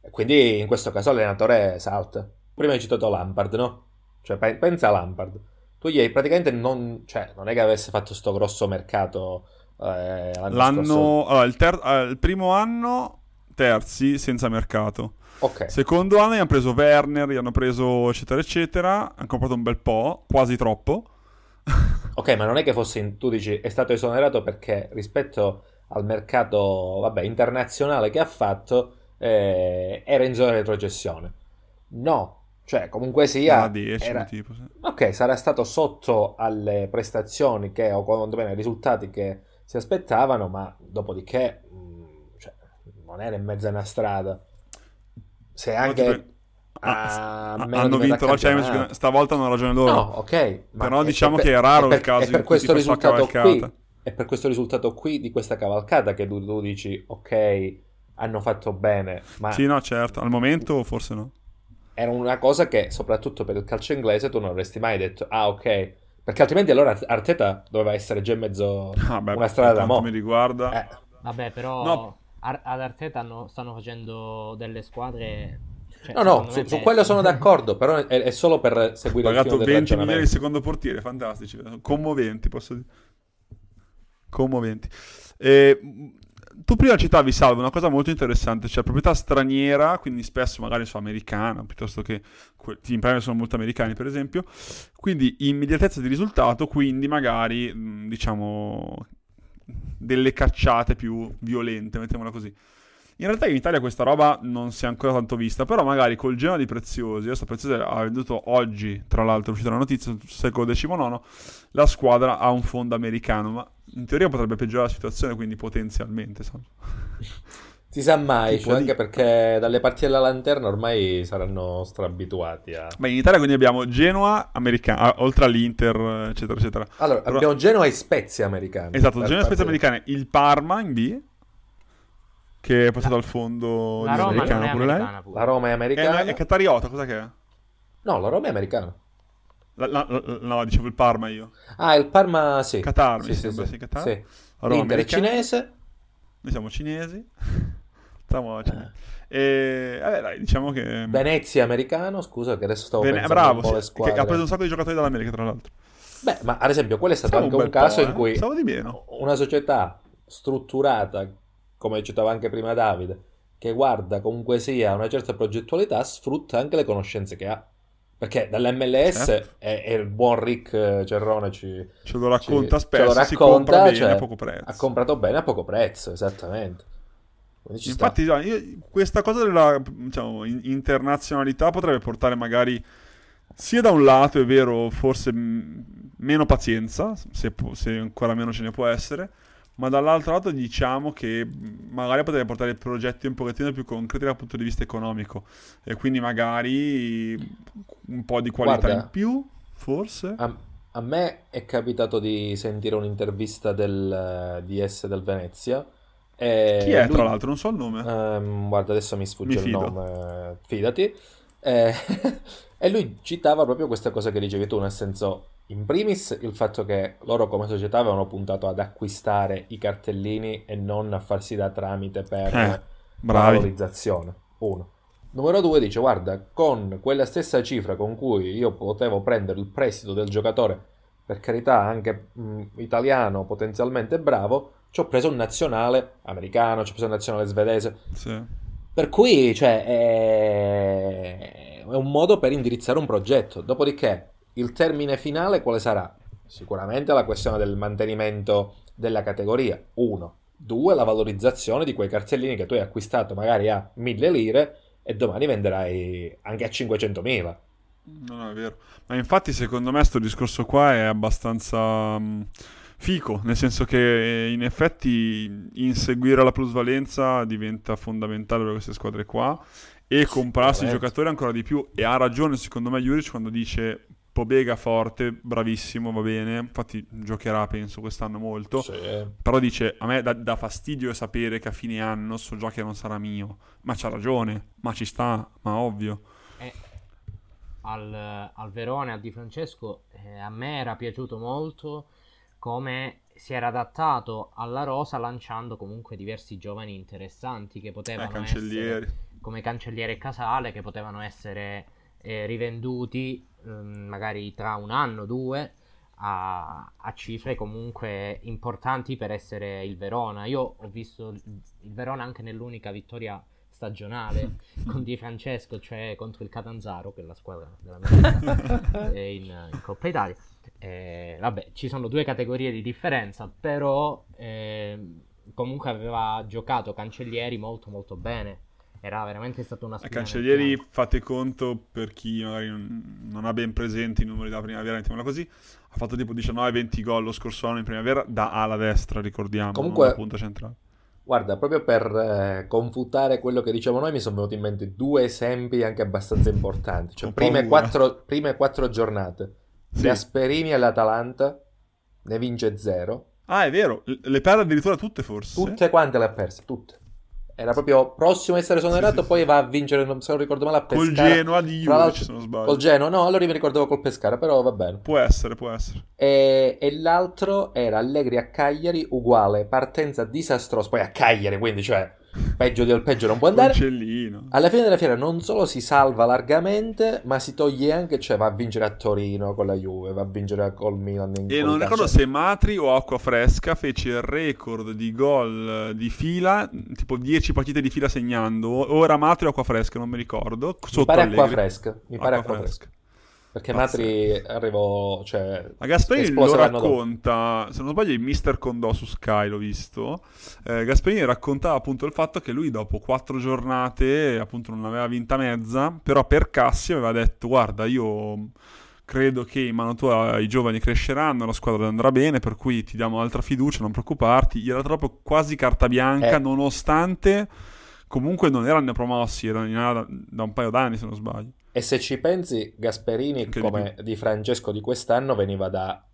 E quindi in questo caso l'allenatore salta. Prima hai citato Lampard, no? Cioè, pensa a Lampard. Tu gli hai praticamente non... Cioè, non è che avesse fatto sto grosso mercato eh, l'anno... Scorso. Allora, il, ter... eh, il primo anno terzi senza mercato. Ok. Secondo anno hanno preso Werner, gli hanno preso eccetera eccetera, hanno comprato un bel po', quasi troppo. ok, ma non è che fosse, in, tu dici, è stato esonerato perché rispetto al mercato, vabbè, internazionale che ha fatto, eh, era in zona di retrocessione. No, cioè comunque sia... 10, era... tipo, sì. Ok, sarà stato sotto alle prestazioni che, o quantomeno ai risultati che si aspettavano, ma dopodiché non era in mezzo a una strada. Se anche Ah, hanno vinto la Champions stavolta hanno ragione loro. No, ok. Però diciamo per, che è raro per, il caso per questo risultato qui, è per questo risultato qui di questa cavalcata che tu, tu, dici ok, hanno fatto bene. Ma sì, no, certo. Al momento forse no. Era una cosa che soprattutto per il calcio inglese tu non avresti mai detto ah ok. Perché altrimenti allora Arteta doveva essere già in mezzo ah, beh, una strada da mo. mi riguarda. Eh. Vabbè, però no. Ad Arteta no, stanno facendo delle squadre cioè, no, no, su, su, quello sono d'accordo, però è, è solo per seguire il pagato 20 milioni di secondo portiere, fantastici, commoventi, posso dire. Commoventi. E, tu prima citavi, Salvo, una cosa molto interessante, cioè proprietà straniera, quindi spesso magari su americana, piuttosto che i team premier sono molto americani, per esempio, quindi immediatezza di risultato, quindi magari, diciamo, delle cacciate più violente, mettiamola così. In realtà in Italia questa roba non si è ancora tanto vista, però magari col Genoa di Preziosi, adesso Preziosi ha venduto oggi, tra l'altro è uscita la notizia, secolo XIX, la squadra ha un fondo americano, ma in teoria potrebbe peggiorare la situazione, quindi potenzialmente. So. Si sa mai, cioè anche perché dalle parti della lanterna ormai saranno strabituati a... Beh, in Italia quindi abbiamo Genoa americana, oltre all'Inter, eccetera, eccetera. Allora, Però... abbiamo Genoa e Spezia americane. Esatto, Genoa e Spezia americane, il Parma in B, che è passato al fondo la Roma americano pure lei. Pure. La Roma è americana. È, è Catariota, cosa che è? No, la Roma è americana. La, la, la, no, dicevo il Parma io. Ah, il Parma sì. Qatar, sì, mi sì, sembra, sì. sì Qatar. Sì. L'Inter è cinese. Noi siamo cinesi. Siamo cinesi. E vabbè, dai, diciamo che Venezia americano, scusa che adesso stavo Bene, pensando bravo, un po' le sì, squadre. che ha preso un sacco di giocatori dall'America, tra l'altro. Beh, ma ad esempio, quello è stato Stavo anche un un, caso po', in eh. cui una società strutturata, come citava anche prima Davide, che guarda comunque sia una certa progettualità, sfrutta anche le conoscenze che ha. Perché dall'MLS Certo. è, è il buon Rick eh, Cerrone ci, Ce lo racconta ci- spesso, ce lo si compra racconta, bene cioè, a poco prezzo. Ha comprato bene a poco prezzo, esattamente. Sta. Infatti, sai, io- questa cosa della diciamo, in- internazionalità potrebbe portare magari sia da un lato, è vero, forse mh, meno pazienza, se, pu- se ancora meno ce ne può essere, ma dall'altro lato diciamo che magari potrebbe portare progetti un pochettino più concreti dal punto di vista economico e quindi magari un po' di qualità Guarda, in più, forse. a, a me è capitato di sentire un'intervista del DS del Venezia e Chi è, tra lui, l'altro? Non so il nome. ehm, guarda, adesso mi Mi sfugge il fido. nome, fidati, Eh, e lui citava proprio questa cosa che dicevi tu, nel senso, in primis il fatto che loro come società avevano puntato ad acquistare i cartellini e non a farsi da tramite per Eh, bravi. valorizzazione. Uno. Numero due dice, guarda, con quella stessa cifra con cui io potevo prendere il prestito del giocatore, per carità anche mh, italiano, potenzialmente bravo, ci ho preso un nazionale americano, ci ho preso un nazionale svedese. Sì. Per cui, cioè, è... è un modo per indirizzare un progetto. Dopodiché, il termine finale quale sarà? Sicuramente la questione del mantenimento della categoria. Uno. Due, la valorizzazione di quei cartellini che tu hai acquistato magari a 1000 lire e domani venderai anche a 500.000. No, no, è vero. Ma infatti, secondo me, sto discorso qua è abbastanza mh, fico, nel senso che eh, in effetti inseguire la plusvalenza diventa fondamentale per queste squadre qua e comprarsi i giocatori ancora di più. E ha ragione, secondo me, Juric quando dice Pobega forte, bravissimo, va bene. Infatti, giocherà, penso, quest'anno molto. Sì. Però dice, a me dà, dà fastidio sapere che a fine anno so già che non sarà mio. Ma c'ha ragione, ma ci sta, ma ovvio. E al, al Verone, a Di Francesco, eh, a me era piaciuto molto come si era adattato alla rosa lanciando comunque diversi giovani interessanti che Eh, potevano cancellieri. essere come Cancelliere Casale che potevano essere eh, rivenduti ehm, magari tra un anno, due a, a cifre comunque importanti per essere il Verona. Io ho visto il, il Verona anche nell'unica vittoria stagionale con Di Francesco, cioè contro il Catanzaro, che è la squadra della mia eh, in, in Coppa Italia. Eh, vabbè, ci sono due categorie di differenza, però ehm, comunque aveva giocato Cancellieri molto molto bene. Era veramente stata una sfida Cancellieri fate conto per chi magari non, non ha ben presenti i numeri della primavera, mettiamola così. Ha fatto tipo 19-20 gol lo scorso anno in primavera da ala destra, ricordiamo, Comunque- non punta centrale. Guarda, proprio per eh, confutare quello che diciamo noi, mi sono venuti in mente due esempi anche abbastanza importanti. Cioè, prime quattro, prime quattro giornate, Sì. Gasperini all'Atalanta ne vince zero. Ah, è vero, le perde addirittura tutte forse. Tutte quante le ha perse, tutte. Era proprio prossimo a essere esonerato, Sì, sì, poi sì. va a vincere, non se non ricordo male, a Col Pescara. Genoa di Juve, se non sbaglio. Col Genoa, no, allora io mi ricordavo col Pescara, però va bene. Può essere, può essere. E, e l'altro era Allegri a Cagliari, uguale, partenza disastrosa, poi a Cagliari, quindi cioè peggio del peggio non può andare. Concellino. Alla fine della fiera non solo si salva largamente, ma si toglie anche, cioè va a vincere a Torino con la Juve, va a vincere col Milan in E non ricordo se Matri o Acqua Fresca fece il record di gol di fila, tipo 10 partite di fila segnando. O era Matri o Acqua Fresca, non mi ricordo. Mi Sotto pare acqua Allegri. fresca, mi pare acqua fresca. Perché Pazzesco. Matri arrivò, cioè... Ma Gasperini lo l'anno dopo. racconta, se non sbaglio, in Mister Condò su Sky, l'ho visto. Eh, Gasperini raccontava appunto il fatto che lui dopo quattro giornate, appunto non aveva vinta mezza, però per Cassi aveva detto, guarda, io credo che in mano tua i giovani cresceranno, la squadra andrà bene, per cui ti diamo altra fiducia, non preoccuparti. Gli era proprio quasi carta bianca, Eh. nonostante comunque non erano promossi, erano in da, da un paio d'anni, se non sbaglio. E se ci pensi, Gasperini, come di, Francesco di quest'anno, veniva da,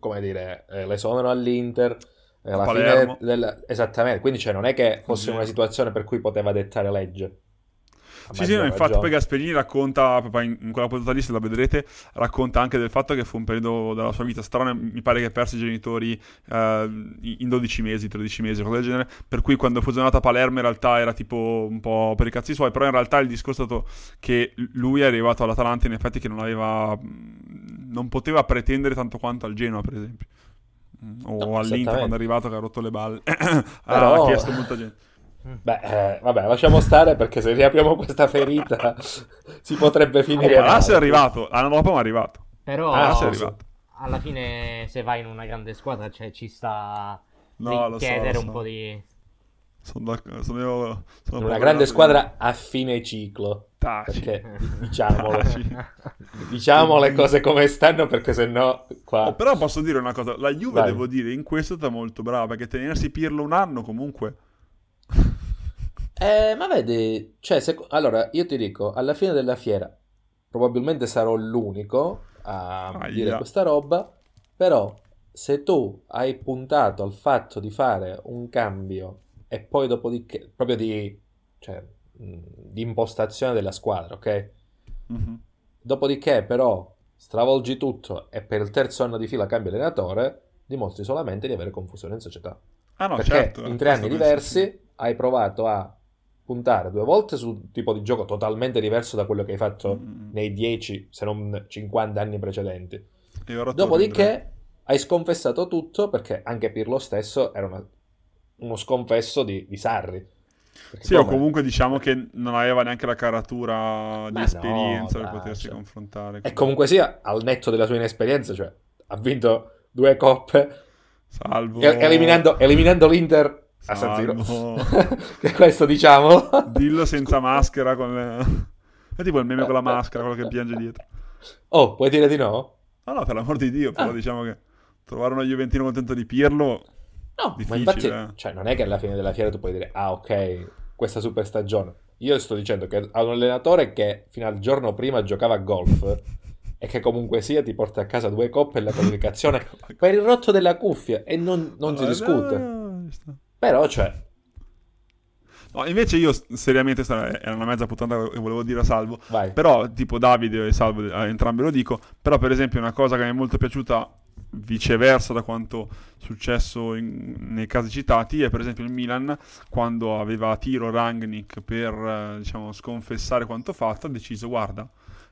come dire, eh, l'esonero all'Inter, eh, alla fine del... Esattamente, quindi cioè, non è che fosse una situazione per cui poteva dettare legge. A Sì, sì, no, infatti poi. Gasperini racconta, in, in quella puntata lì, se la vedrete, racconta anche del fatto che fu un periodo della sua vita strano, mi pare che perse i genitori eh, in 12 mesi, 13 mesi, qualcosa del genere, per cui quando fu esonerato a Palermo in realtà era tipo un po' per i cazzi suoi, però in realtà il discorso è stato che lui è arrivato all'Atalanta in effetti che non aveva, non poteva pretendere tanto quanto al Genoa, per esempio. Mm, O No, all'Inter quando è arrivato che ha rotto le balle. Però- ha chiesto molta gente. Beh, eh, vabbè, lasciamo stare perché se riapriamo questa ferita si potrebbe Oh, finire Palazzo è male. arrivato, l'anno dopo ma è arrivato. Però Ah, è arrivato. alla fine se vai in una grande squadra cioè, ci sta No, lo so, richiedere lo un so. po' di... Sono, sono, sono una grande squadra a fine ciclo. Taci. Perché diciamolo, diciamo le cose come stanno perché sennò qua... Oh, però posso dire una cosa, la Juve Vai. devo dire in questo è stata molto brava perché tenersi Pirlo un anno comunque... eh, ma vedi, cioè, se... allora io ti dico, alla fine della fiera probabilmente sarò l'unico a Aia. dire questa roba, però se tu hai puntato al fatto di fare un cambio e poi dopodiché, proprio di, cioè, di impostazione della squadra, ok? Mm-hmm. Dopodiché però stravolgi tutto e per il terzo anno di fila cambi allenatore, dimostri solamente di avere confusione in società. Ah no, Perché certo, in tre anni diversi sì. hai provato a puntare due volte su un tipo di gioco totalmente diverso da quello che hai fatto mm-hmm. nei 10, se non 50 anni precedenti. Dopodiché hai sconfessato tutto perché anche Pirlo stesso era una uno sconfesso di, di Sarri. Sì, o comunque diciamo che non aveva neanche la caratura di esperienza no, per potersi cioè. confrontare. E comunque sia, al netto della sua inesperienza, cioè, ha vinto due coppe. Salvo. Eliminando, eliminando l'Inter a San Siro. che questo diciamo. Dillo senza maschera. Con le... È tipo il meme con la maschera, quello che piange dietro. Oh, puoi dire di no? No, no, per l'amor di Dio, però ah. diciamo che trovare uno Juventino contento di Pirlo No, ma infatti, eh. cioè, non è che alla fine della fiera tu puoi dire, ah ok, questa super stagione. Io sto dicendo che ha un allenatore che fino al giorno prima giocava a golf e che comunque sia ti porta a casa due coppe e la qualificazione per il rotto della cuffia e non, non si discute. Però, cioè... No, invece io seriamente era una mezza puttana che volevo dire a Salvo. Vai. Però, tipo Davide e Salvo, a entrambi lo dico. Però, per esempio, una cosa che mi è molto piaciuta viceversa da quanto successo in, nei casi citati è per esempio il Milan quando aveva a tiro Rangnick per eh, diciamo, sconfessare quanto fatto ha deciso guarda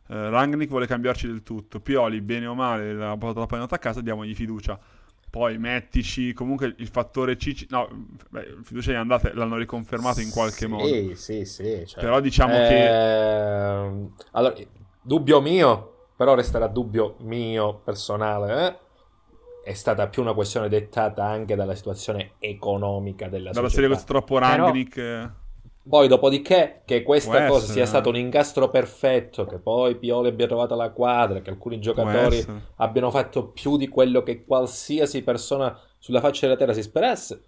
eh, Rangnick vuole cambiarci del tutto Pioli bene o male l'ha portato la panata a casa diamogli fiducia poi mettici comunque il fattore Cici no beh, fiducia è andata l'hanno riconfermato in qualche sì, modo sì sì sì cioè, però diciamo eh, che allora dubbio mio però resterà dubbio mio personale eh? è stata più una questione dettata anche dalla situazione economica della dalla società. serie questo troppo Rangnick Però... Eh. Poi, dopodiché, che questa Può cosa sia stato un incastro perfetto, che poi Pioli abbia trovato la quadra, che alcuni giocatori abbiano fatto più di quello che qualsiasi persona sulla faccia della terra si sperasse,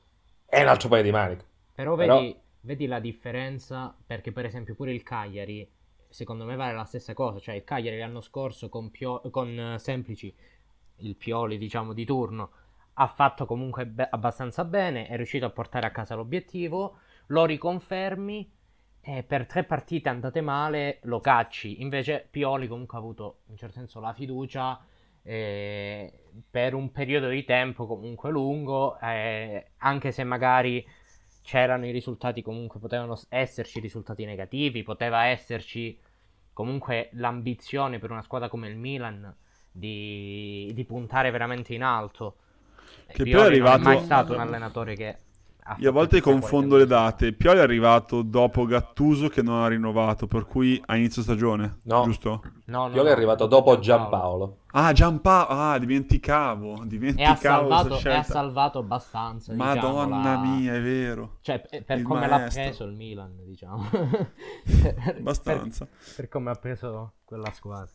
è un altro paio di maniche. Però, Però... Vedi, vedi, la differenza, perché per esempio pure il Cagliari, secondo me vale la stessa cosa, cioè il Cagliari l'anno scorso con, Pio... con uh, Semplici il Pioli, diciamo, di turno, ha fatto comunque be- abbastanza bene, è riuscito a portare a casa l'obiettivo, lo riconfermi e per tre partite andate male lo cacci. Invece Pioli comunque ha avuto in certo senso la fiducia eh, per un periodo di tempo comunque lungo, eh, anche se magari c'erano i risultati comunque, potevano esserci risultati negativi, poteva esserci comunque l'ambizione per una squadra come il Milan di, di puntare veramente in alto. Che Pioli è arrivato... non è mai stato un allenatore che io a volte confondo le date. Pioli è arrivato dopo Gattuso che non ha rinnovato, per cui a inizio stagione, no. giusto? No, no, Pioli no, è arrivato dopo Giampaolo. Ah, Giampaolo, ah, dimenticavo, dimenticavo. E ha salvato, e ha salvato abbastanza, Madonna diciamo, la... mia, è vero. Cioè, per il come maestro. l'ha preso il Milan, diciamo. abbastanza. per, per come ha preso quella squadra.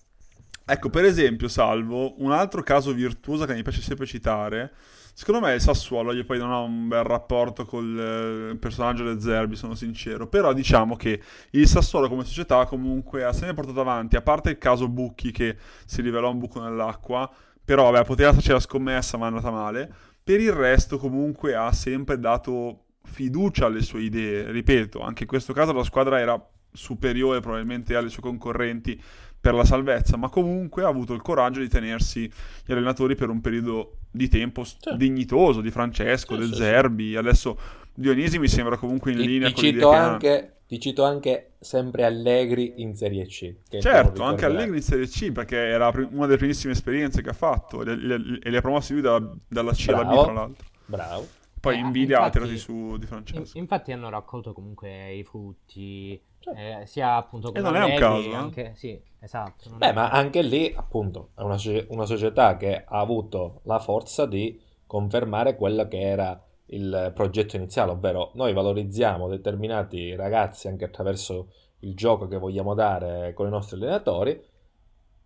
Ecco, per esempio, Salvo, un altro caso virtuoso che mi piace sempre citare, secondo me il Sassuolo, io poi non ho un bel rapporto col eh, personaggio del Zerbi, sono sincero, però diciamo che il Sassuolo come società comunque ha sempre portato avanti, a parte il caso Bucchi che si rivelò un buco nell'acqua, però vabbè, poteva esserci la scommessa ma è andata male, per il resto comunque ha sempre dato fiducia alle sue idee, ripeto, anche in questo caso la squadra era superiore probabilmente alle sue concorrenti per la salvezza, ma comunque ha avuto il coraggio di tenersi gli allenatori per un periodo di tempo sì. dignitoso di Francesco, sì, del sì, Zerbi, adesso Dionisi mi sembra comunque in ti, linea ti con cito anche, Ti cito anche sempre Allegri in Serie C. certo, anche Allegri in Serie C perché era una delle primissime esperienze che ha fatto e le, le, le ha promosse lui da, dalla C alla B tra l'altro. Bravo. Poi eh, invidia infatti, tirati su di Francesco. infatti hanno raccolto comunque i frutti eh, sia appunto come e non è un caso, anche, sì, esatto. Beh, ma anche lì, appunto, è una, una, società che ha avuto la forza di confermare quella che era il progetto iniziale, ovvero noi valorizziamo determinati ragazzi anche attraverso il gioco che vogliamo dare con i nostri allenatori.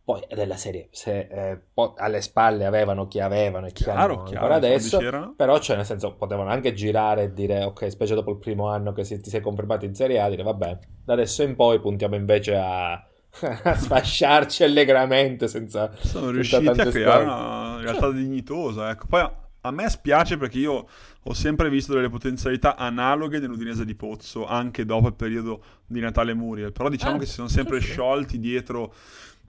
Poi della serie, se eh, alle spalle avevano chi avevano e chi chiaro, hanno chiaro, adesso, però cioè nel senso potevano anche girare e dire ok, specie dopo il primo anno che si, ti sei confermato in Serie A, dire vabbè, da adesso in poi puntiamo invece a, a sfasciarci allegramente senza... Sono senza riusciti a creare una realtà cioè. dignitosa, ecco. Poi a me spiace perché io ho sempre visto delle potenzialità analoghe nell'Udinese di Pozzo, anche dopo il periodo di Natale Muriel, però diciamo ah, che si sono sempre sì, sciolti dietro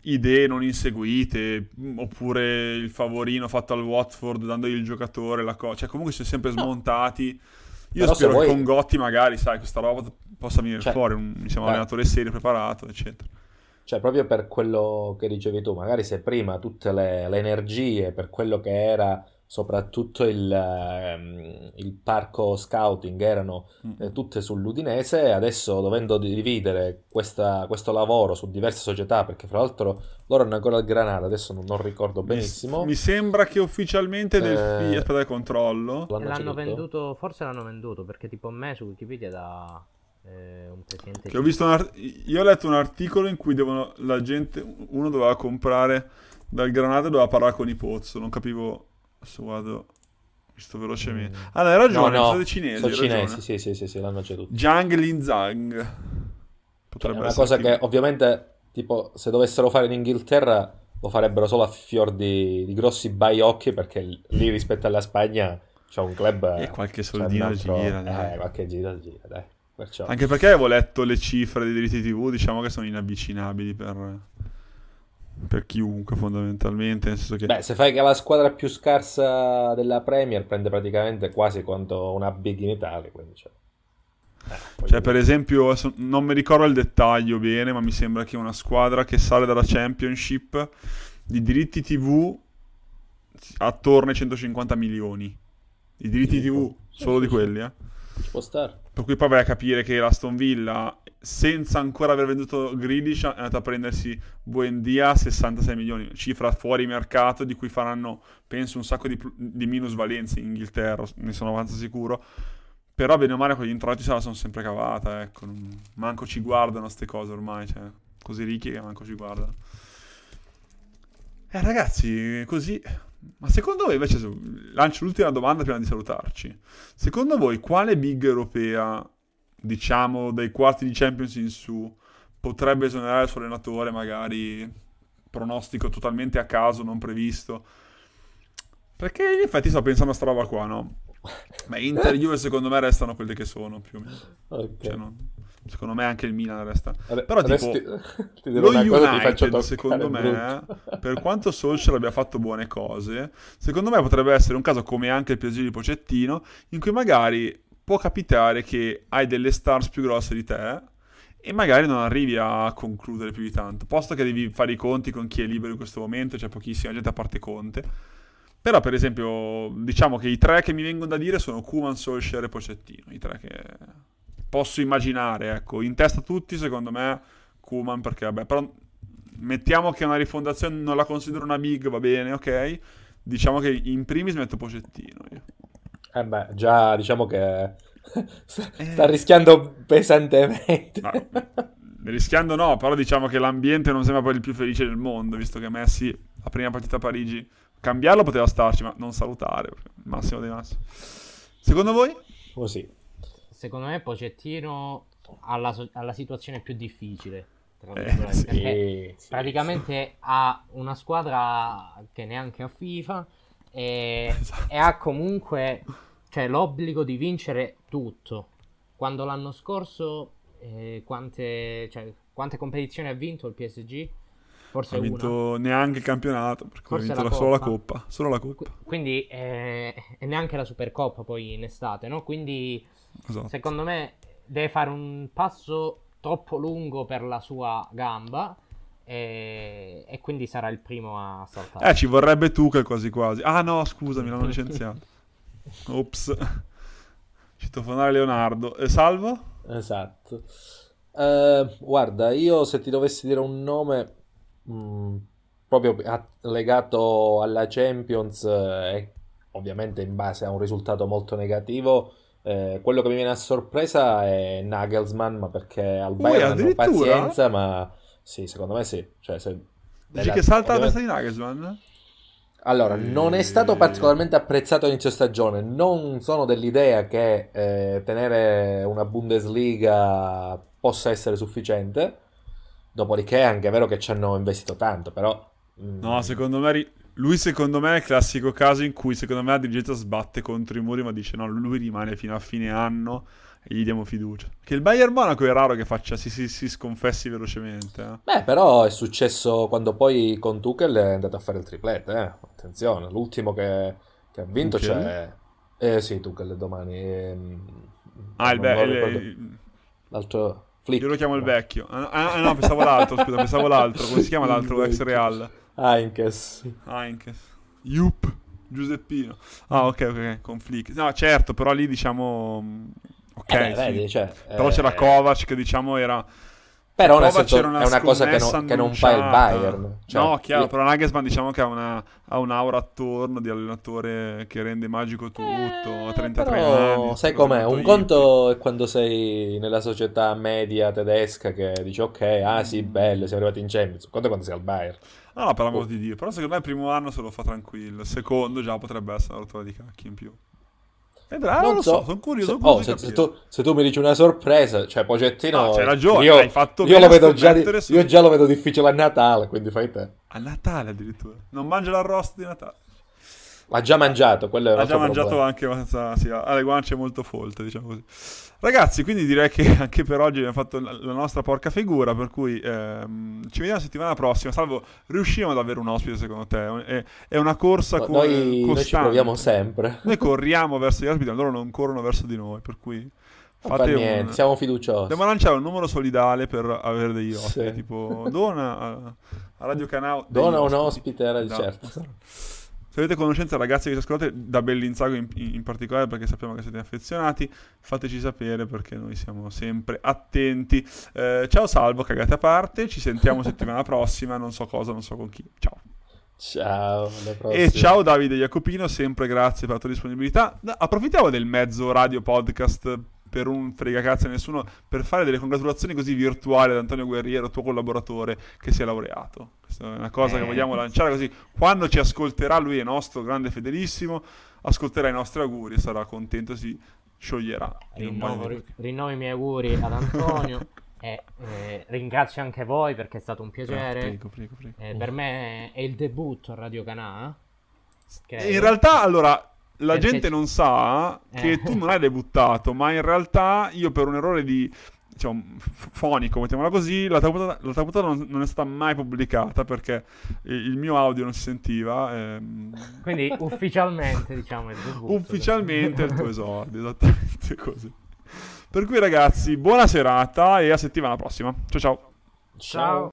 idee non inseguite, oppure il favorino fatto al Watford dandogli il giocatore, la cosa, cioè comunque si sono sempre smontati. Io però spero vuoi... che con Gotti magari, sai, questa roba possa venire cioè, fuori, un diciamo, allenatore serio, preparato, eccetera. Cioè, proprio per quello che dicevi tu, magari se prima tutte le, le energie per quello che era soprattutto il, ehm, il parco scouting erano mm. eh, tutte sull'Udinese, adesso dovendo dividere questa, questo lavoro su diverse società, perché fra l'altro loro hanno ancora il Granada, adesso non, non ricordo benissimo. Mi, mi, sembra che ufficialmente del eh, FI, aspetta controllo. L'hanno, l'hanno venduto, forse l'hanno venduto, perché tipo a me su Wikipedia da... Eh, un presidente ho visto art- io ho letto un articolo in cui devono, la gente uno doveva comprare dal Granada e doveva parlare con i Pozzo non capivo Adesso vado. Visto velocemente. Mm. Ah, no, hai ragione, no, no. sono cinesi. Sono cinesi, sì, sì, sì, sì, l'hanno ceduto. Jiang Linzang. Potrebbe cioè, una cosa che ovviamente, tipo, se dovessero fare in Inghilterra, lo farebbero solo a fior di, di grossi baiocchi, perché lì rispetto alla Spagna c'è un club... E qualche soldino altro... gira. Dai. Eh, qualche giro gira, dai. Perciò... Anche perché avevo letto le cifre dei diritti TV, diciamo che sono inavvicinabili per per chiunque fondamentalmente. Nel senso che... Beh, se fai che la squadra più scarsa della Premier prende praticamente quasi quanto una big in Italia. Quindi cioè... Eh, cioè, per esempio, non mi ricordo il dettaglio bene, ma mi sembra che una squadra che sale dalla Championship di diritti TV attorno ai 150 milioni. I diritti sì, TV, solo sì, di quelli, eh. Può stare. Per cui poi vai a capire che l'Aston Villa senza ancora aver venduto Grealish è andato a prendersi Buendia a 66 milioni, cifra fuori mercato di cui faranno penso un sacco di, di minusvalenze in Inghilterra, ne sono abbastanza sicuro. Però bene o male con gli introiti se la sono sempre cavata, ecco, non... manco ci guardano queste cose ormai, cioè, così ricchi che manco ci guardano. Eh ragazzi, così... Ma secondo voi invece, lancio l'ultima domanda prima di salutarci. Secondo voi quale big europea diciamo, dai quarti di Champions in su, potrebbe esonerare il suo allenatore, magari pronostico totalmente a caso, non previsto. Perché in effetti sto pensando a sta roba qua, no? Beh, Inter e Juve secondo me restano quelle che sono, più o meno. Okay. Cioè, no, secondo me anche il Milan resta. Però tipo, ti, ti lo United, secondo me, per quanto Solskjaer abbia fatto buone cose, secondo me potrebbe essere un caso come anche il PSG di Pocettino, in cui magari può capitare che hai delle stars più grosse di te e magari non arrivi a concludere più di tanto, posto che devi fare i conti con chi è libero in questo momento, c'è pochissima gente a parte Conte. Però, per esempio, diciamo che i tre che mi vengono da dire sono Kuman, Solskjaer e Pocettino, i tre che posso immaginare, ecco, in testa tutti, secondo me, Kuman, perché vabbè, però mettiamo che una rifondazione non la considero una big, va bene, ok? Diciamo che in primis metto Pocettino io. Eh beh, già diciamo che sta, eh. rischiando pesantemente. No, rischiando no, però diciamo che l'ambiente non sembra poi il più felice del mondo, visto che Messi, la prima partita a Parigi, cambiarlo poteva starci, ma non salutare, massimo dei massimi. Secondo voi? Così. Secondo me Pocettino ha la, ha la situazione più difficile. Eh, sì, sì, praticamente sì. ha una squadra che neanche a FIFA e, esatto. e ha comunque cioè, l'obbligo di vincere tutto. Quando l'anno scorso, eh, quante, cioè, quante competizioni ha vinto il PSG? Forse ha vinto una. neanche il campionato, perché Forse ha vinto la solo la Coppa. Solo la Coppa. Quindi, eh, e neanche la Supercoppa poi in estate, no? Quindi, esatto. secondo me, deve fare un passo troppo lungo per la sua gamba e, e, quindi sarà il primo a saltare. Eh, ci vorrebbe Tuchel quasi quasi. Ah no, scusami, l'hanno licenziato. Ops. Citofonare Leonardo. E Salvo? Esatto. Uh, guarda, io se ti dovessi dire un nome mh, mm, proprio a- legato alla Champions eh, ovviamente in base a un risultato molto negativo. Eh, quello che mi viene a sorpresa è Nagelsmann, ma perché al Bayern hanno pazienza, ma sì, secondo me sì. Cioè, se... Dici che salta la testa di Nagelsmann? Allora, non è stato particolarmente apprezzato all'inizio stagione. Non sono dell'idea che eh, tenere una Bundesliga possa essere sufficiente. Dopodiché è anche vero che ci hanno investito tanto, però... Mm... No, secondo me... Lui secondo me è il classico caso in cui secondo me la dirigenza sbatte contro i muri ma dice no, lui rimane fino a fine anno e gli diamo fiducia. Che il Bayern Monaco è raro che faccia, si, si, si sconfessi velocemente. Eh. Beh, però è successo quando poi con Tuchel è andato a fare il triplete, eh. Attenzione, l'ultimo che, che ha vinto Tuchel? c'è... Eh sì, Tuchel domani. Ehm... Ah, il, be- il... L'altro... Flick. Io lo chiamo il vecchio. Ah, ah no, pensavo l'altro, scusa, pensavo l'altro. Come si chiama l'altro ex Real? Heinkes. Heinkes. Yup. Giuseppino. Ah, ok, ok, con Flick. No, certo, però lì diciamo Ok, eh beh, sì. vedi, cioè, però eh... c'era Kovac che diciamo era... Però nel senso, una è una cosa che, non, che non fa il Bayern. Cioè, no, chiaro, io... però Nagelsmann diciamo che ha, una, ha un'aura attorno di allenatore che rende magico tutto, eh, a 33 però, anni. Sai com'è? Un conto è quando sei nella società media tedesca che dici ok, ah sì, mm. bello, siamo arrivati in Champions. Un conto è quando sei al Bayern. No, no per l'amor oh. di Dio. Però secondo me il primo anno se lo fa tranquillo, il secondo già potrebbe essere una rottura di cacchi in più. Vedrà, non, non so, so, sono curioso. Se, oh, se, se, tu, se, tu, mi dici una sorpresa, cioè Pocettino... No, c'hai ragione, io, hai fatto io, lo vedo già di, io già lo vedo difficile a Natale, quindi fai te. A Natale addirittura? Non mangia l'arrosto di Natale? L'ha già mangiato, quello è Ha già mangiato problema. anche abbastanza, sì, ha le guance molto folte, diciamo così. Ragazzi, quindi direi che anche per oggi abbiamo fatto la nostra porca figura, per cui ehm, ci vediamo la settimana prossima. Salvo, riusciamo ad avere un ospite secondo te? È, è una corsa no, co- noi, costante. Noi ci proviamo sempre. Noi corriamo verso gli ospiti, loro non corrono verso di noi, per cui... Fate niente, un... siamo fiduciosi. Dobbiamo lanciare un numero solidale per avere degli ospiti, sì. tipo dona a, a Radio Canale. Dona un ospite, era di esatto. certo. Se avete conoscenza, ragazzi che ci ascoltate, da Bellinzago in, in, particolare, perché sappiamo che siete affezionati, fateci sapere perché noi siamo sempre attenti. Eh, ciao Salvo, cagate a parte, ci sentiamo settimana prossima, non so cosa, non so con chi. Ciao. Ciao, e ciao Davide Jacopino, sempre grazie per la tua disponibilità. Approfittiamo del mezzo radio podcast per un fregacazzo a nessuno, per fare delle congratulazioni così virtuali ad Antonio Guerriero, tuo collaboratore, che si è laureato. Questa è una cosa eh. che vogliamo lanciare così. Quando ci ascolterà, lui è nostro grande fedelissimo, ascolterà i nostri auguri e sarà contento, si scioglierà. Rinnovo, rinnovo i miei auguri ad Antonio. E eh, ringrazio anche voi perché è stato un piacere. Ah, prego, prego, prego. Eh, per me è il debutto a Radio Canà. In realtà, allora, la Perché gente non sa che eh. tu non hai debuttato, ma in realtà io per un errore di diciamo, fonico, mettiamola così, la tua puntata non, non, è stata mai pubblicata perché il mio audio non si sentiva. Ehm... Quindi ufficialmente, diciamo, il debutto. Ufficialmente il tuo esordio, esattamente così. Per cui ragazzi, buona serata e a settimana prossima. Ciao. Ciao. ciao.